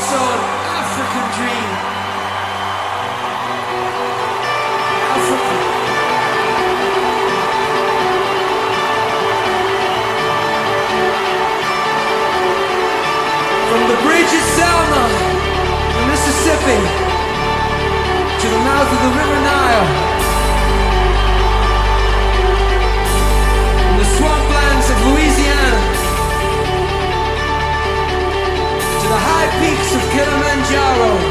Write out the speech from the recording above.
episode African Dream. African. From the bridge of Selma, Mississippi. Jaro.